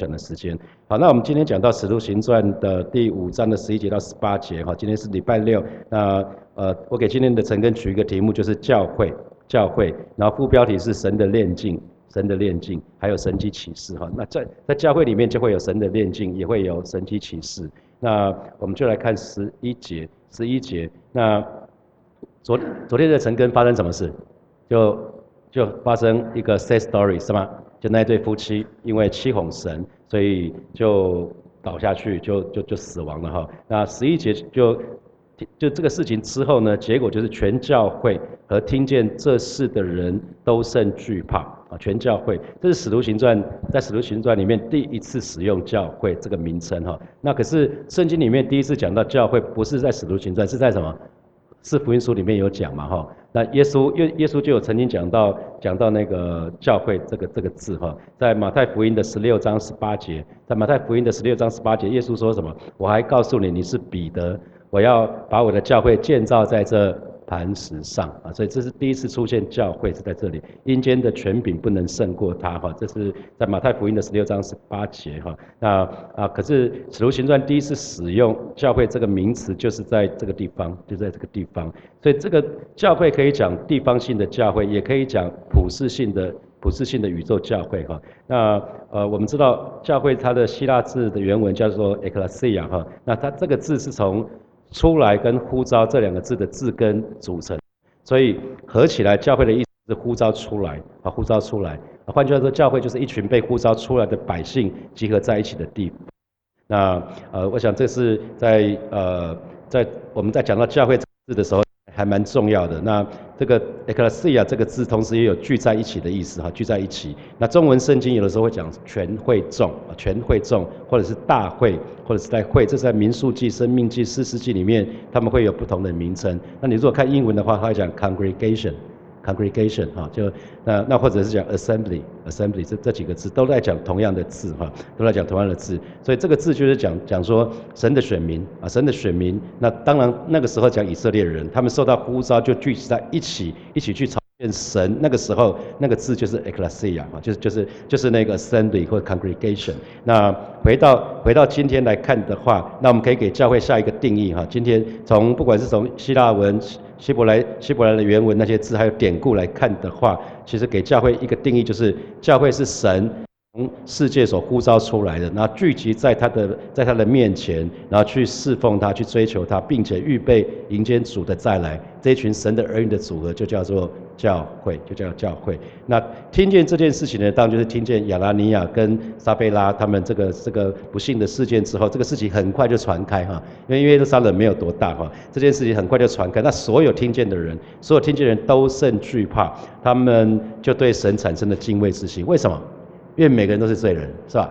选的时间。好，那我们今天讲到《使徒行传》的第五章的十一节到十八节，哈，今天是礼拜六。那呃，我给今天的陈根取一个题目，就是教会，教会。然后副标题是神的炼境，神的炼境，还有神迹启示，哈。那在在教会里面就会有神的炼境，也会有神迹启示。那我们就来看十一节，十一节。那昨昨天的陈根发生什么事？就就发生一个 sad story 是吗？就那对夫妻因为欺哄神，所以就倒下去，就就就死亡了哈。那十一节就就这个事情之后呢，结果就是全教会和听见这事的人都甚惧怕啊。全教会，这是使徒行传在使徒行传里面第一次使用教会这个名称哈。那可是圣经里面第一次讲到教会，不是在使徒行传，是在什么？是福音书里面有讲嘛哈？那耶稣耶耶稣就有曾经讲到讲到那个教会这个这个字哈，在马太福音的十六章十八节，在马太福音的十六章十八节，耶稣说什么？我还告诉你，你是彼得，我要把我的教会建造在这。磐石上啊，所以这是第一次出现教会是在这里，阴间的权柄不能胜过他哈，这是在马太福音的十六章十八节哈。那啊，可是使徒行传第一次使用教会这个名词，就是在这个地方，就在这个地方。所以这个教会可以讲地方性的教会，也可以讲普世性的普世性的宇宙教会哈。那呃，我们知道教会它的希腊字的原文叫做 ecclesia 哈，那它这个字是从出来跟呼召这两个字的字根组成，所以合起来教会的意思是呼召出来啊，呼召出来。换句话说，教会就是一群被呼召出来的百姓集合在一起的地方。那呃，我想这是在呃在我们在讲到教会字的时候。还蛮重要的。那这个 ecclesia 这个字，同时也有聚在一起的意思哈，聚在一起。那中文圣经有的时候会讲全会众啊，全会众，或者是大会，或者是在会，这是在民数记、生命记、四世纪里面，他们会有不同的名称。那你如果看英文的话，它会讲 congregation。Congregation 哈，就那那或者是讲 assembly assembly 这这几个字都在讲同样的字哈，都在讲同样的字，所以这个字就是讲讲说神的选民啊，神的选民。那当然那个时候讲以色列人，他们受到呼召就聚集在一起，一起去朝见神。那个时候那个字就是 ecclesia 啊，就是就是就是那个 assembly 或 congregation。那回到回到今天来看的话，那我们可以给教会下一个定义哈。今天从不管是从希腊文。希伯来希伯来的原文那些字还有典故来看的话，其实给教会一个定义，就是教会是神从世界所呼召出来的，然后聚集在他的在他的面前，然后去侍奉他，去追求他，并且预备迎接主的再来。这一群神的儿女的组合就叫做教会，就叫教会。那听见这件事情呢，当然就是听见亚拉尼亚跟撒贝拉他们这个这个不幸的事件之后，这个事情很快就传开哈。因为耶路撒冷没有多大哈，这件事情很快就传开。那所有听见的人，所有听见人都甚惧怕，他们就对神产生了敬畏之心。为什么？因为每个人都是罪人，是吧？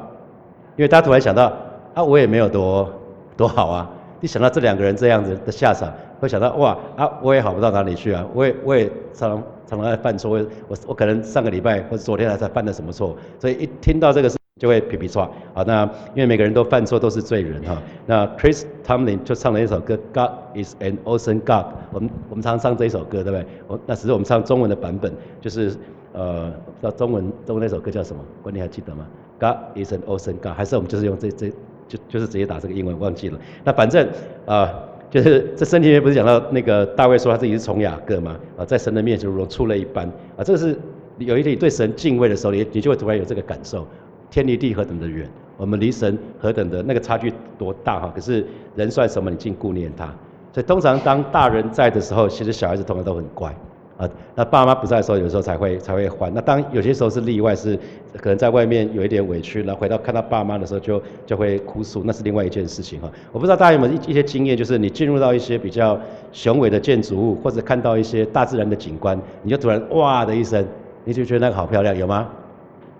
因为他突然想到，啊，我也没有多多好啊。一想到这两个人这样子的下场。会想到哇啊，我也好不到哪里去啊，我也我也常常常在犯错，我我可能上个礼拜或者昨天还在犯了什么错，所以一听到这个事就会皮皮抓。好，那因为每个人都犯错，都是罪人哈。那 Chris Tomlin 就唱了一首歌，God is an awesome God。我们我们常唱这一首歌，对不对？我那只是我们唱中文的版本，就是呃，不知道中文中文那首歌叫什么？关你还记得吗？God is an ocean God，还是我们就是用这这就就是直接打这个英文，忘记了。那反正啊。就是这圣经里面不是讲到那个大卫说他自己是从雅各嘛？啊，在神的面前如同出了一般啊，这个是有一天你对神敬畏的时候，你你就会突然有这个感受，天离地何等的远，我们离神何等的那个差距多大哈？可是人算什么？你竟顾念他？所以通常当大人在的时候，其实小孩子通常都很乖。啊，那爸妈不在的时候，有时候才会才会还。那当有些时候是例外，是可能在外面有一点委屈，然后回到看到爸妈的时候，就就会哭诉，那是另外一件事情哈。我不知道大家有没有一一些经验，就是你进入到一些比较雄伟的建筑物，或者看到一些大自然的景观，你就突然哇的一声，你就觉得那个好漂亮，有吗？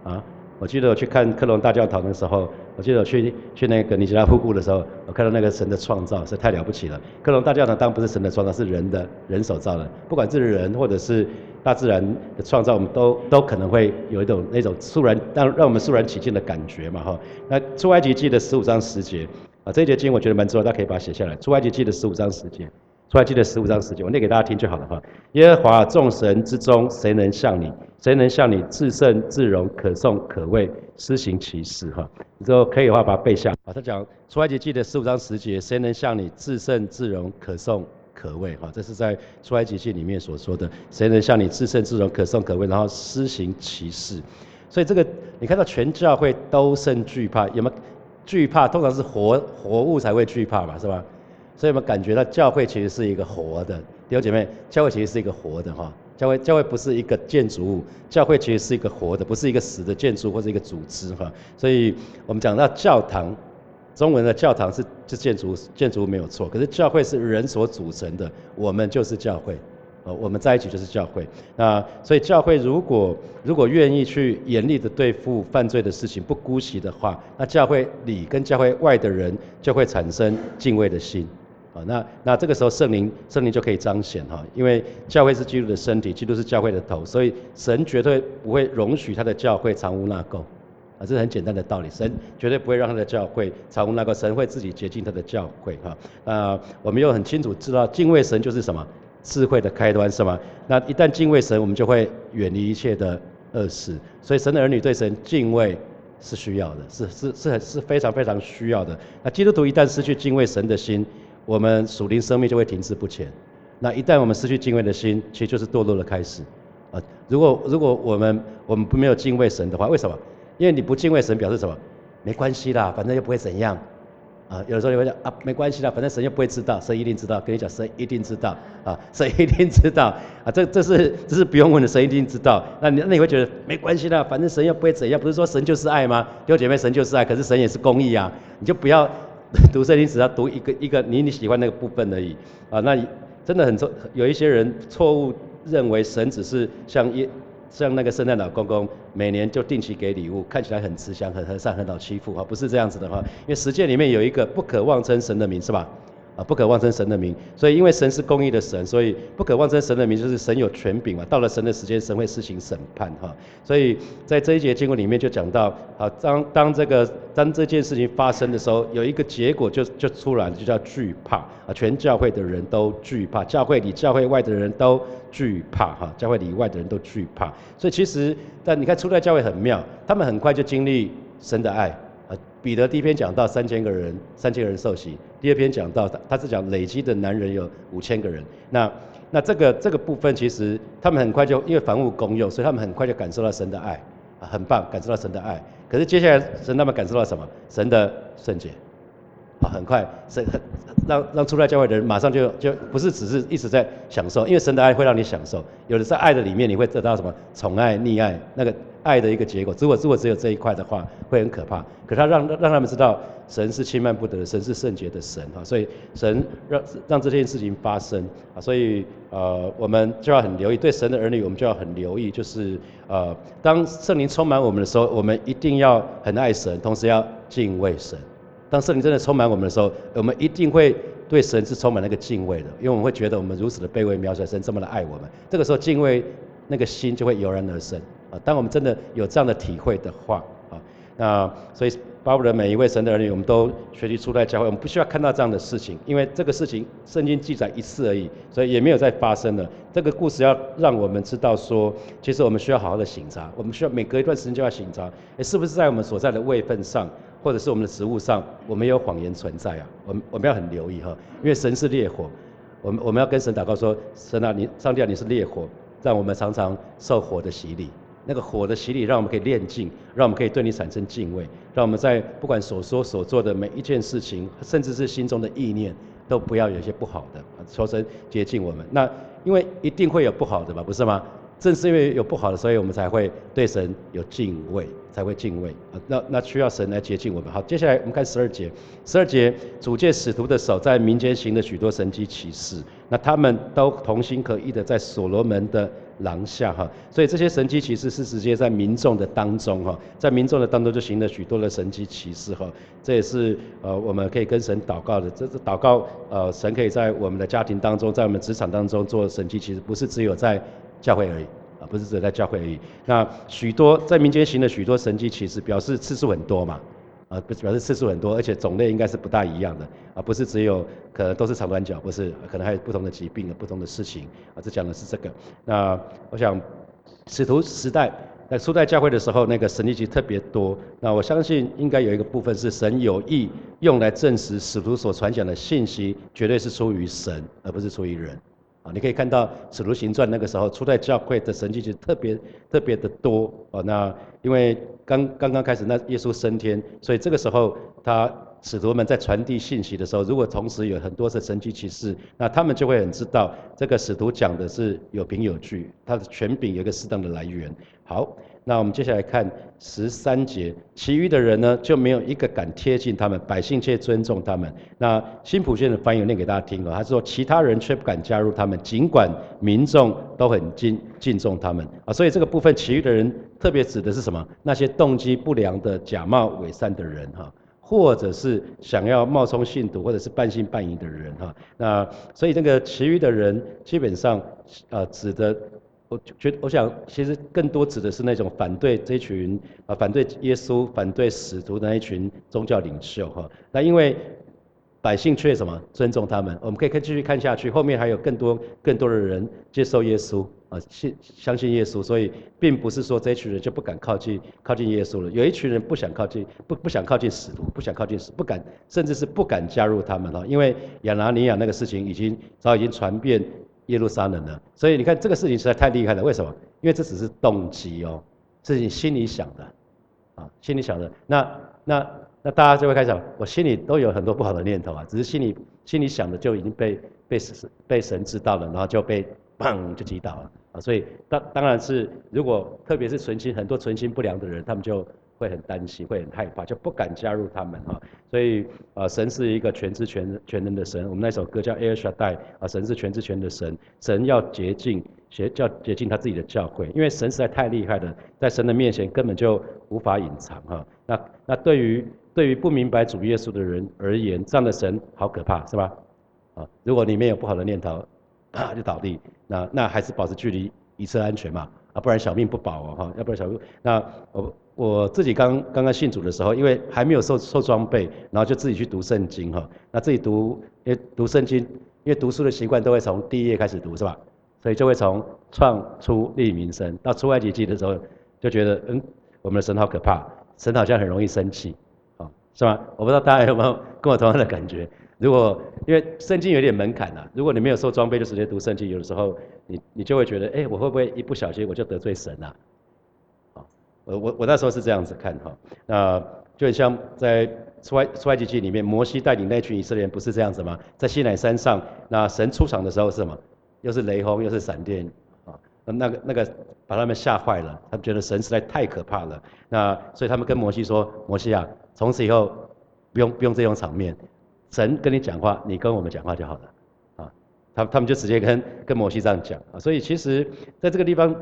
啊？我记得我去看克隆大教堂的时候，我记得我去去那个尼加拉瀑布的时候，我看到那个神的创造是太了不起了。克隆大教堂当然不是神的创造，是人的人手造的。不管是人或者是大自然的创造，我们都都可能会有一种那种肃然让让我们肃然起敬的感觉嘛哈。那出埃及记的十五章十节啊，这一节经我觉得蛮重要，大家可以把它写下来。出埃及记的十五章十节，出埃及记的十五章十节，我念给大家听就好了哈。耶和华众神之中，谁能像你？谁能向你自胜自荣，可颂可畏，施行其事？哈，你说可以的话，把它背下。啊，他讲出埃及记的十五章十节，谁能向你自胜自荣，可颂可畏？哈，这是在出埃及记里面所说的，谁能向你自胜自荣，可颂可畏，然后施行其事？所以这个你看到全教会都甚惧怕，有没有惧怕？通常是活活物才会惧怕嘛，是吧？所以我们感觉到教会其实是一个活的，弟兄姐妹，教会其实是一个活的哈。教会教会不是一个建筑物，教会其实是一个活的，不是一个死的建筑或者一个组织哈。所以我们讲到教堂，中文的教堂是是建筑建筑物没有错，可是教会是人所组成的，我们就是教会，呃，我们在一起就是教会。那所以教会如果如果愿意去严厉的对付犯罪的事情，不姑息的话，那教会里跟教会外的人就会产生敬畏的心。啊，那那这个时候圣灵圣灵就可以彰显哈，因为教会是基督的身体，基督是教会的头，所以神绝对不会容许他的教会藏污纳垢，啊，这是很简单的道理，神绝对不会让他的教会藏污纳垢，神会自己洁净他的教会哈。那我们又很清楚知道敬畏神就是什么智慧的开端是吗？那一旦敬畏神，我们就会远离一切的恶事，所以神的儿女对神敬畏是需要的，是是是很是非常非常需要的。那基督徒一旦失去敬畏神的心，我们属灵生命就会停滞不前。那一旦我们失去敬畏的心，其实就是堕落的开始。啊，如果如果我们我们不没有敬畏神的话，为什么？因为你不敬畏神，表示什么？没关系啦，反正又不会怎样。啊，有的时候你会讲啊，没关系啦，反正神又不会知道，神一定知道。跟你讲，神一定知道。啊，神一定知道。啊，这这是这是不用问的，神一定知道。那你那你会觉得没关系啦，反正神又不会怎样。不是说神就是爱吗？弟兄姐妹，神就是爱，可是神也是公义啊。你就不要。读圣经只要读一个一个你你喜欢那个部分而已啊，那真的很错。有一些人错误认为神只是像一像那个圣诞老公公，每年就定期给礼物，看起来很慈祥、很和善、很好欺负啊，不是这样子的话。因为实践里面有一个不可妄称神的名，是吧？啊，不可妄称神的名，所以因为神是公义的神，所以不可妄称神的名，就是神有权柄嘛。到了神的时间，神会施行审判哈。所以在这一节经文里面就讲到，啊，当当这个当这件事情发生的时候，有一个结果就就出来了，就叫惧怕啊。全教会的人都惧怕，教会里教会外的人都惧怕哈，教会里外的人都惧怕。所以其实但你看初代教会很妙，他们很快就经历神的爱。彼得第一篇讲到三千个人，三千个人受洗。第二篇讲到他他是讲累积的男人有五千个人。那那这个这个部分其实他们很快就因为凡物公用，所以他们很快就感受到神的爱，啊，很棒，感受到神的爱。可是接下来神他们感受到什么？神的圣洁，啊，很快神让让出来教会的人马上就就不是只是一直在享受，因为神的爱会让你享受。有的在爱的里面你会得到什么？宠爱、溺爱那个。爱的一个结果，如果如果只有这一块的话，会很可怕。可他让让他们知道，神是轻慢不得的，神是圣洁的神啊，所以神让让这件事情发生啊，所以呃，我们就要很留意，对神的儿女，我们就要很留意，就是呃，当圣灵充满我们的时候，我们一定要很爱神，同时要敬畏神。当圣灵真的充满我们的时候，我们一定会对神是充满那个敬畏的，因为我们会觉得我们如此的卑微渺小，神这么的爱我们，这个时候敬畏那个心就会油然而生。啊，当我们真的有这样的体会的话，啊，那所以巴不得每一位神的儿女，我们都学习初代教会，我们不需要看到这样的事情，因为这个事情圣经记载一次而已，所以也没有再发生了。这个故事要让我们知道说，其实我们需要好好的醒察，我们需要每隔一段时间就要醒察，哎，是不是在我们所在的位份上，或者是我们的职务上，我们有谎言存在啊？我们我们要很留意哈，因为神是烈火，我们我们要跟神祷告说，神啊，你上帝啊，你是烈火，让我们常常受火的洗礼。那个火的洗礼，让我们可以炼净，让我们可以对你产生敬畏，让我们在不管所说所做的每一件事情，甚至是心中的意念，都不要有些不好的，求神接近我们。那因为一定会有不好的吧，不是吗？正是因为有不好的，所以我们才会对神有敬畏，才会敬畏。那那需要神来接近我们。好，接下来我们看十二节。十二节，主借使徒的手在民间行了许多神迹奇事。那他们都同心合意的在所罗门的廊下哈。所以这些神迹奇事是直接在民众的当中哈，在民众的当中就行了许多的神迹奇事哈。这也是呃我们可以跟神祷告的。这是祷告呃神可以在我们的家庭当中，在我们职场当中做神迹奇事，不是只有在。教会而已啊，不是只有在教会而已。那许多在民间行的许多神迹，其实表示次数很多嘛，啊，不表示次数很多，而且种类应该是不大一样的啊，不是只有可能都是长短脚，不是，可能还有不同的疾病不同的事情啊，这讲的是这个。那我想使徒时代在初代教会的时候，那个神迹特别多。那我相信应该有一个部分是神有意用来证实使徒所传讲的信息，绝对是出于神，而不是出于人。啊，你可以看到使徒行传那个时候初代教会的神迹就特别特别的多。哦，那因为刚刚刚开始，那耶稣升天，所以这个时候他。使徒们在传递信息的时候，如果同时有很多的神迹奇事，那他们就会很知道这个使徒讲的是有凭有据，他的权柄有一个适当的来源。好，那我们接下来看十三节，其余的人呢就没有一个敢贴近他们，百姓却尊重他们。那新普县的翻译念给大家听哦，他说其他人却不敢加入他们，尽管民众都很敬敬重他们啊。所以这个部分其余的人特别指的是什么？那些动机不良的假冒伪善的人哈。或者是想要冒充信徒，或者是半信半疑的人哈，那所以这个其余的人基本上，呃，指的，我觉我想其实更多指的是那种反对这群啊，反对耶稣、反对使徒的那一群宗教领袖哈。那因为百姓却什么尊重他们，我们可以看继续看下去，后面还有更多更多的人接受耶稣。啊，信相信耶稣，所以并不是说这一群人就不敢靠近靠近耶稣了。有一群人不想靠近，不不想靠近使徒，不想靠近，不敢，甚至是不敢加入他们了。因为亚拿尼亚那个事情已经早已经传遍耶路撒冷了。所以你看这个事情实在太厉害了。为什么？因为这只是动机哦，是你心里想的，啊，心里想的。那那那大家就会开始，我心里都有很多不好的念头啊，只是心里心里想的就已经被被神被神知道了，然后就被砰就击倒了。啊，所以当当然是，如果特别是存心很多存心不良的人，他们就会很担心，会很害怕，就不敢加入他们啊。所以啊，神是一个全知全全能的神。我们那首歌叫《Air Shaddai》啊，神是全知全的神，神要洁净，学叫洁净他自己的教会，因为神实在太厉害了，在神的面前根本就无法隐藏哈。那那对于对于不明白主耶稣的人而言，这样的神好可怕，是吧？啊，如果里面有不好的念头。就倒地，那那还是保持距离，以测安全嘛，啊，不然小命不保哦，哈，要不然小命。那我我自己刚刚刚信主的时候，因为还没有受受装备，然后就自己去读圣经哈，那自己读，因为读圣经，因为读书的习惯都会从第一页开始读是吧？所以就会从创出立民生到出埃及记的时候，就觉得嗯，我们的神好可怕，神好像很容易生气，啊，是吧？我不知道大家有没有跟我同样的感觉。如果因为圣经有点门槛呐，如果你没有受装备就直接读圣经，有的时候你你就会觉得，哎，我会不会一不小心我就得罪神啊？啊，我我我那时候是这样子看哈，那就很像在出埃出埃及记里面，摩西带领那群以色列人不是这样子吗？在西乃山上，那神出场的时候是什么？又是雷轰又是闪电啊，那那个那个把他们吓坏了，他们觉得神实在太可怕了，那所以他们跟摩西说，摩西啊，从此以后不用不用这种场面。神跟你讲话，你跟我们讲话就好了，啊，他他们就直接跟跟摩西这样讲，所以其实在这个地方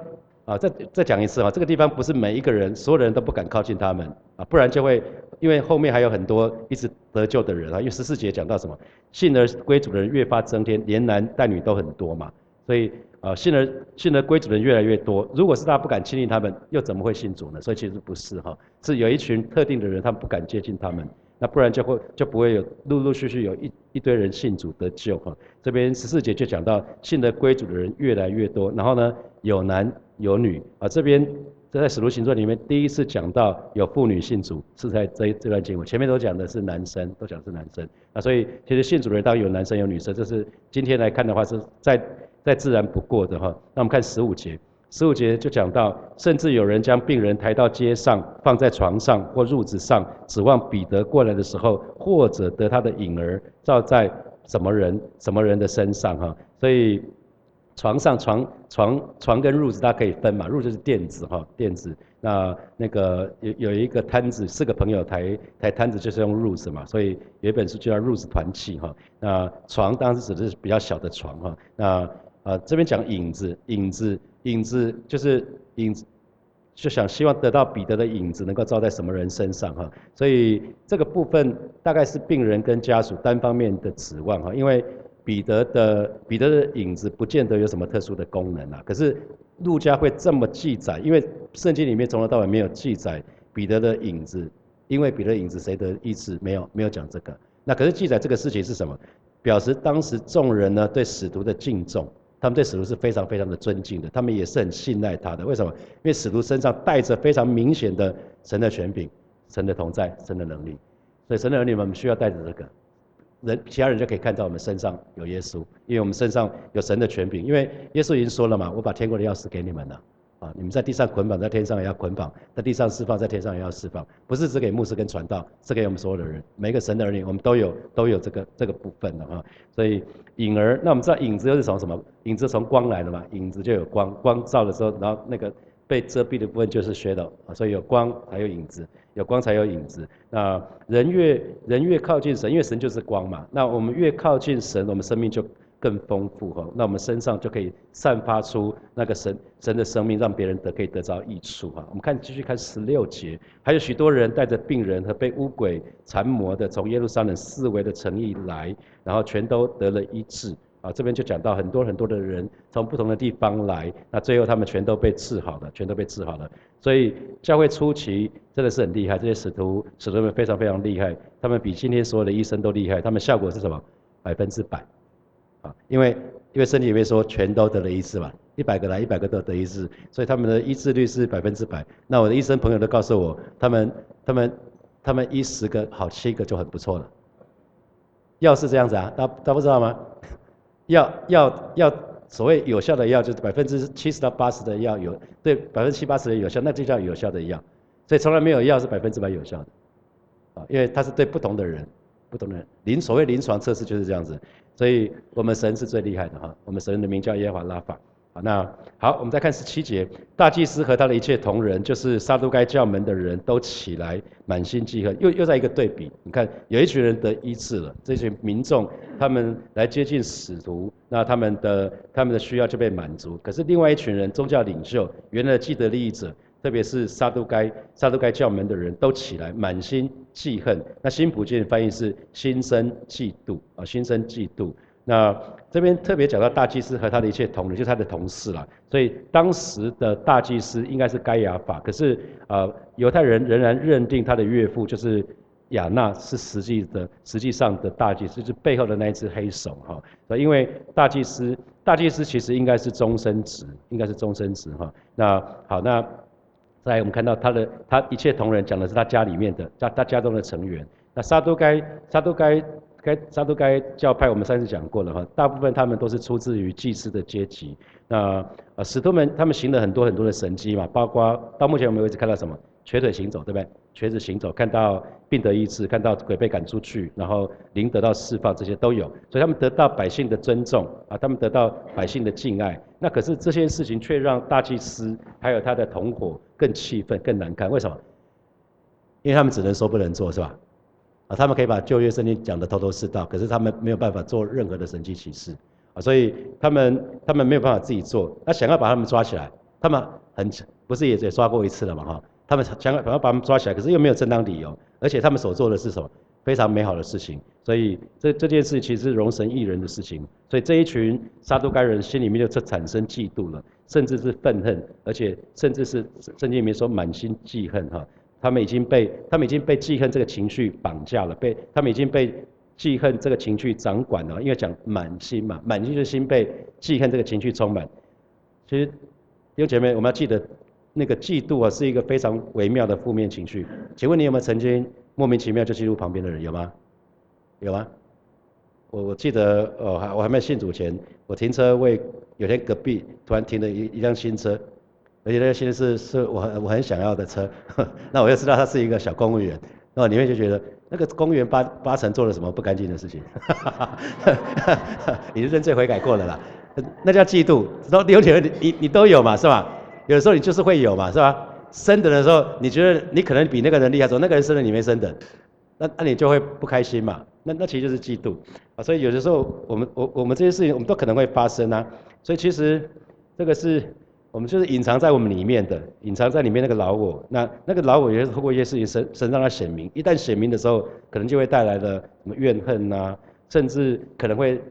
啊，再再讲一次啊，这个地方不是每一个人，所有人都不敢靠近他们。啊，不然就会因为后面还有很多一直得救的人啊，因为十四节讲到什么，信而归主的人越发增添，连男带女都很多嘛，所以啊，信而信而归主的人越来越多，如果是大家不敢亲近他们，又怎么会信主呢？所以其实不是哈，是有一群特定的人，他们不敢接近他们。那不然就会就不会有陆陆续续有一一堆人信主得救哈。这边十四节就讲到信的归主的人越来越多，然后呢有男有女啊。这边这在使徒行传里面第一次讲到有妇女信主是在这这段经文，前面都讲的是男生，都讲是男生啊。所以其实信主的人当然有男生有女生，这是今天来看的话是再再自然不过的哈。那我们看十五节。十五节就讲到，甚至有人将病人抬到街上，放在床上或褥子上，指望彼得过来的时候，或者得他的影儿照在什么人什么人的身上哈。所以床上床床床跟褥子大家可以分嘛，褥子是垫子哈，垫子。那那个有有一个摊子，四个朋友抬抬摊子就是用褥子嘛，所以有一本书就叫褥子团契哈。那床当时指的是比较小的床哈。那啊这边讲影子影子。影子就是影子，就想希望得到彼得的影子能够照在什么人身上哈，所以这个部分大概是病人跟家属单方面的指望哈，因为彼得的彼得的影子不见得有什么特殊的功能啊，可是路加会这么记载，因为圣经里面从头到尾没有记载彼得的影子，因为彼得影子谁的意思没有没有讲这个，那可是记载这个事情是什么？表示当时众人呢对使徒的敬重。他们对使徒是非常非常的尊敬的，他们也是很信赖他的。为什么？因为使徒身上带着非常明显的神的权柄、神的同在、神的能力，所以神的儿女们需要带着这个，人其他人就可以看到我们身上有耶稣，因为我们身上有神的权柄。因为耶稣已经说了嘛，我把天国的钥匙给你们了。啊！你们在地上捆绑，在天上也要捆绑；在地上释放，在天上也要释放。不是只给牧师跟传道，是给我们所有的人，每个神的儿女，我们都有都有这个这个部分的啊。所以影儿，那我们知道影子又是从什么？影子从光来的嘛，影子就有光，光照的时候，然后那个被遮蔽的部分就是 shadow。所以有光才有影子，有光才有影子。那人越人越靠近神，因为神就是光嘛。那我们越靠近神，我们生命就。更丰富哈，那我们身上就可以散发出那个神神的生命，让别人得可以得到益处哈。我们看继续看十六节，还有许多人带着病人和被污鬼缠磨的，从耶路撒冷四围的城邑来，然后全都得了医治啊。这边就讲到很多很多的人从不同的地方来，那最后他们全都被治好了，全都被治好了。所以教会初期真的是很厉害，这些使徒使徒们非常非常厉害，他们比今天所有的医生都厉害，他们效果是什么？百分之百。啊因为因为圣经里面说全都得了医治嘛，一百个来一百个都得医治，所以他们的医治率是百分之百。那我的医生朋友都告诉我，他们他们他们医十个好七个就很不错了。药是这样子啊，大大家不知道吗？药药药所谓有效的药就是百分之七十到八十的药有对百分之七八十的有效，那就叫有效的药。所以从来没有药是百分之百有效的，啊，因为它是对不同的人。不同的人临所谓临床测试就是这样子，所以我们神是最厉害的哈，我们神的名叫耶和华拉法。那好，我们再看十七节，大祭司和他的一切同仁，就是撒都该教门的人都起来，满心记恨。又又在一个对比，你看有一群人得医治了，这群民众他们来接近使徒，那他们的他们的需要就被满足。可是另外一群人宗教领袖，原来既得利益者。特别是撒都该撒都该教门的人都起来，满心记恨。那新普京翻译是心生嫉妒啊，心生嫉妒。那这边特别讲到大祭司和他的一切同仁，就是他的同事啦。所以当时的大祭司应该是该亚法，可是啊，犹太人仍然认定他的岳父就是亚纳是实际的实际上的大祭司，就是背后的那一只黑手哈。因为大祭司大祭司其实应该是终身职，应该是终身职哈。那好那再。来，我们看到他的他一切同仁讲的是他家里面的家他家中的成员。那沙都该沙都该该沙都该教派，我们上次讲过了哈，大部分他们都是出自于祭司的阶级。那呃使徒们他们行了很多很多的神迹嘛，包括到目前我们为止看到什么？瘸腿行走，对不对？瘸子行走，看到病得医治，看到鬼被赶出去，然后灵得到释放，这些都有。所以他们得到百姓的尊重啊，他们得到百姓的敬爱。那可是这些事情却让大祭司还有他的同伙更气愤、更难看。为什么？因为他们只能说不能做，是吧？啊，他们可以把旧约圣经讲得头头是道，可是他们没有办法做任何的神迹启示啊，所以他们他们没有办法自己做。那想要把他们抓起来，他们很不是也也抓过一次了嘛？哈。他们想要把他们抓起来，可是又没有正当理由，而且他们所做的是什么？非常美好的事情，所以这这件事其实是容神益人的事情，所以这一群杀都该人心里面就产生嫉妒了，甚至是愤恨，而且甚至是圣经里面说满心记恨哈，他们已经被他们已经被记恨这个情绪绑架了，被他们已经被记恨这个情绪掌管了，因为讲满心嘛，满心的心被记恨这个情绪充满。其实弟兄姐妹，我们要记得。那个嫉妒啊，是一个非常微妙的负面情绪。请问你有没有曾经莫名其妙就嫉妒旁边的人？有吗？有吗？我我记得，哦，我还没信主前，我停车位有天隔壁突然停了一一辆新车，而且那个新车是是我很我很想要的车。那我又知道他是一个小公务员，那你会就觉得那个公务员八八成做了什么不干净的事情？你是认罪悔改过了啦，那叫嫉妒。都有点你你都有嘛，是吧？有的时候你就是会有嘛，是吧？升等的时候，你觉得你可能比那个人厉害，说那个人升了你没升等，那那你就会不开心嘛。那那其实就是嫉妒啊。所以有的时候我们我我们这些事情我们都可能会发生啊。所以其实这个是我们就是隐藏在我们里面的，隐藏在里面那个老我。那那个老我也是透过一些事情神神让它显明，一旦显明的时候，可能就会带来了什么怨恨呐，甚至可能会。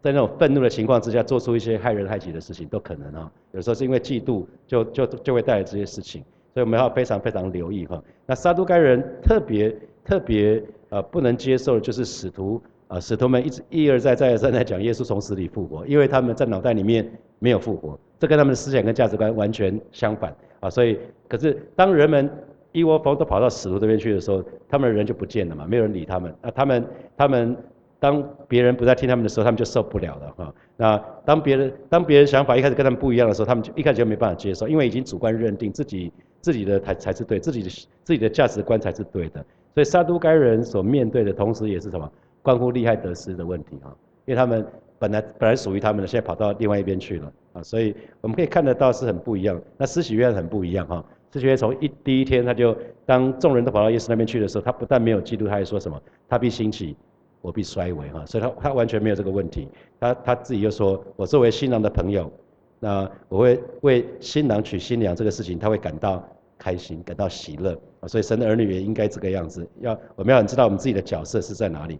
在那种愤怒的情况之下，做出一些害人害己的事情都可能啊。有时候是因为嫉妒，就就就会带来这些事情，所以我们要非常非常留意哈。那撒都该人特别特别呃不能接受的就是使徒啊，使徒们一直一而再再而三在讲耶稣从死里复活，因为他们在脑袋里面没有复活，这跟他们的思想跟价值观完全相反啊。所以，可是当人们一窝蜂都跑到死路这边去的时候，他们的人就不见了嘛，没有人理他们。那他们他们当别人不再听他们的时候，他们就受不了了哈。那当别人当别人想法一开始跟他们不一样的时候，他们就一开始就没办法接受，因为已经主观认定自己自己的才才是对，自己的自己的价值观才是对的。所以杀都该人所面对的同时，也是什么？关乎利害得失的问题哈，因为他们本来本来属于他们的，现在跑到另外一边去了啊，所以我们可以看得到是很不一样。那施洗约翰很不一样哈，施洗约翰从一第一天他就当众人都跑到耶稣那边去的时候，他不但没有嫉妒，他还说什么？他必兴起，我必衰微哈，所以他他完全没有这个问题。他他自己又说，我作为新郎的朋友，那我会为新郎娶新娘这个事情，他会感到。开心，感到喜乐！所以神的儿女也应该这个样子。要我们要很知道我们自己的角色是在哪里。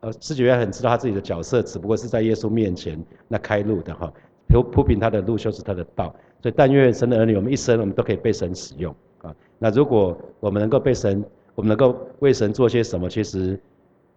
呃，施主也很知道他自己的角色，只不过是在耶稣面前那开路的哈，铺平他的路，修饰他的道。所以但愿神的儿女，我们一生我们都可以被神使用啊。那如果我们能够被神，我们能够为神做些什么，其实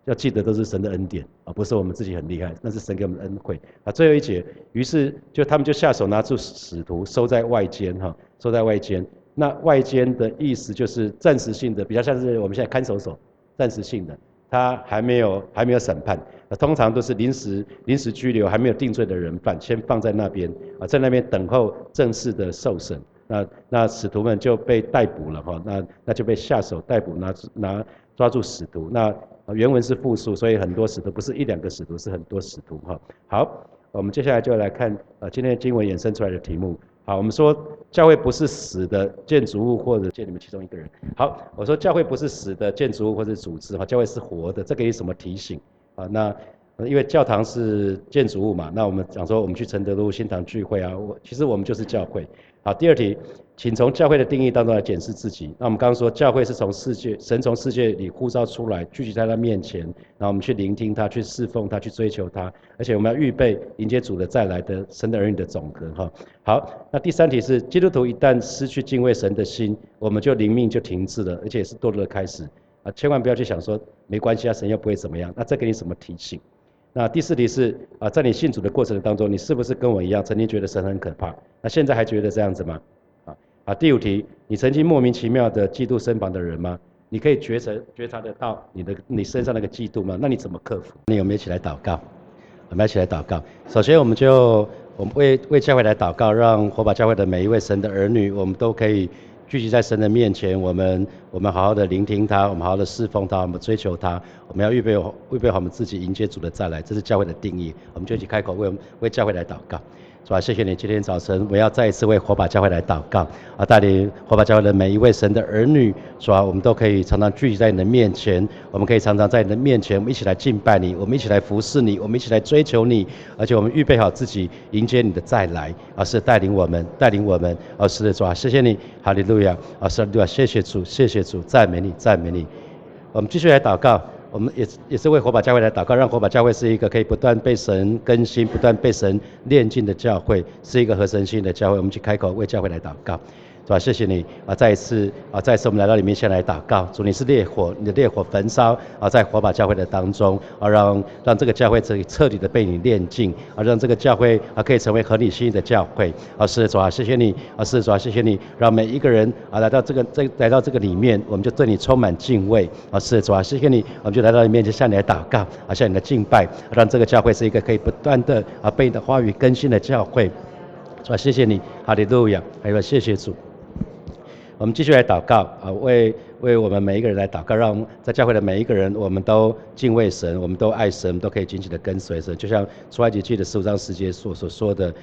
要记得都是神的恩典啊，不是我们自己很厉害，那是神给我们的恩惠啊。最后一节，于是就他们就下手拿出使徒，收在外间哈，收在外间。那外间的意思就是暂时性的，比较像是我们现在看守所，暂时性的，他还没有还没有审判，通常都是临时临时拘留还没有定罪的人犯，先放在那边啊，在那边等候正式的受审。那那使徒们就被逮捕了哈，那那就被下手逮捕，拿拿抓住使徒。那原文是复数，所以很多使徒不是一两个使徒，是很多使徒哈。好，我们接下来就来看呃今天经文衍生出来的题目。好，我们说教会不是死的建筑物或者建你们其中一个人。好，我说教会不是死的建筑物或者组织，哈，教会是活的，这个有什么提醒？啊，那因为教堂是建筑物嘛，那我们讲说我们去承德路新堂聚会啊，我其实我们就是教会。好，第二题。请从教会的定义当中来检视自己。那我们刚刚说，教会是从世界神从世界里呼召出来，聚集在他面前，然后我们去聆听他，去侍奉他，去追求他，而且我们要预备迎接主的再来的神的儿女的总和。哈，好，那第三题是，基督徒一旦失去敬畏神的心，我们就灵命就停滞了，而且是堕落的开始。千万不要去想说没关系啊，神又不会怎么样。那这给你什么提醒？那第四题是啊，在你信主的过程当中，你是不是跟我一样，曾经觉得神很可怕？那现在还觉得这样子吗？啊啊，第五题，你曾经莫名其妙的嫉妒身旁的人吗？你可以觉察觉察得到你的你身上那个嫉妒吗？那你怎么克服？你有没有一起来祷告？我们一起来祷告。首先，我们就我们为为教会来祷告，让火把教会的每一位神的儿女，我们都可以聚集在神的面前。我们我们好好的聆听他，我们好好的侍奉他，我们追求他。我们要预备预备好我们自己迎接主的再来，这是教会的定义。我们就一起开口为为教会来祷告。是吧？谢谢你，今天早晨我要再一次为火把教会来祷告啊！带领火把教会的每一位神的儿女，是吧？我们都可以常常聚集在你的面前，我们可以常常在你的面前，我们一起来敬拜你，我们一起来服侍你，我们一起来追求你，而且我们预备好自己迎接你的再来，而是带领我们，带领我们，而是的主啊！谢谢你，哈利路亚！啊，是的，谢谢主，谢谢主，赞美你，赞美你。我们继续来祷告。我们也也是为火把教会来祷告，让火把教会是一个可以不断被神更新、不断被神炼净的教会，是一个合神性的教会。我们去开口为教会来祷告。是吧？谢谢你啊！再一次啊，再一次我们来到里面前来祷告。主，你是烈火，你的烈火焚烧啊，在火把教会的当中啊，让让这个教会彻彻底的被你炼净啊，让这个教会啊可以成为合你心意的教会啊。是主啊，谢谢你啊，是主啊，谢谢你，让每一个人啊来到这个这来到这个里面，我们就对你充满敬畏啊。是主啊，谢谢你，我们就来到里面就向你来祷告啊，向你的敬拜，让这个教会是一个可以不断的啊被你的话语更新的教会。主啊，谢谢你，哈利路亚，还有谢谢主。我们继续来祷告啊，为为我们每一个人来祷告，让在教会的每一个人，我们都敬畏神，我们都爱神，都可以紧紧的跟随神。就像出埃及记的十五章十节所所说的：“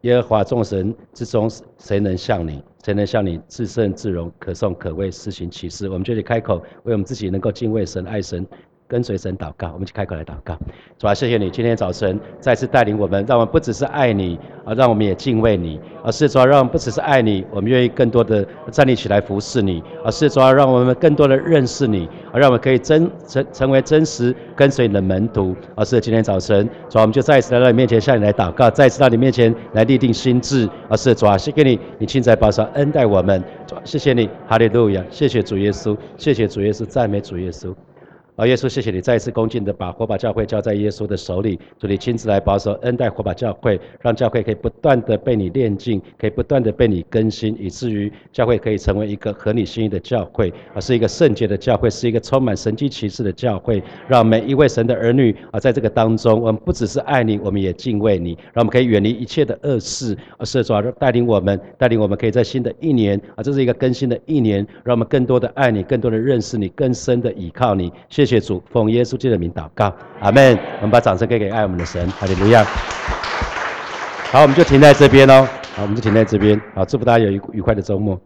耶和华众神之中，谁能像你？谁能像你自圣自荣，可颂可畏，施行其事？”我们就得开口，为我们自己能够敬畏神、爱神。跟随神祷告，我们去开口来祷告。主啊，谢谢你今天早晨再次带领我们，让我们不只是爱你啊，让我们也敬畏你啊。是主啊，让我们不只是爱你，我们愿意更多的站立起来服侍你啊。是主啊，让我们更多的认识你啊，让我们可以真成成为真实跟随你的门徒啊。是今天早晨，主啊，我们就再一次来到你面前向你来祷告，再一次到你面前来立定心志啊。是主啊，谢谢你，你亲在保守恩待我们。主，谢谢你，哈利路亚，谢谢主耶稣，谢谢主耶稣，赞美主耶稣。啊，耶稣，谢谢你再一次恭敬的把火把教会交在耶稣的手里，主你亲自来保守恩待火把教会，让教会可以不断的被你炼净，可以不断的被你更新，以至于教会可以成为一个合你心意的教会，而是一个圣洁的教会，是一个充满神迹奇事的教会，让每一位神的儿女啊，在这个当中，我们不只是爱你，我们也敬畏你，让我们可以远离一切的恶事，而是主要带领我们，带领我们可以在新的一年啊，这是一个更新的一年，让我们更多的爱你，更多的认识你，更深的倚靠你。谢谢主，奉耶稣基督的名祷告，阿门。我们把掌声给给爱我们的神，哈利路亚。好，我们就停在这边哦。好，我们就停在这边。好，祝福大家有一愉快的周末。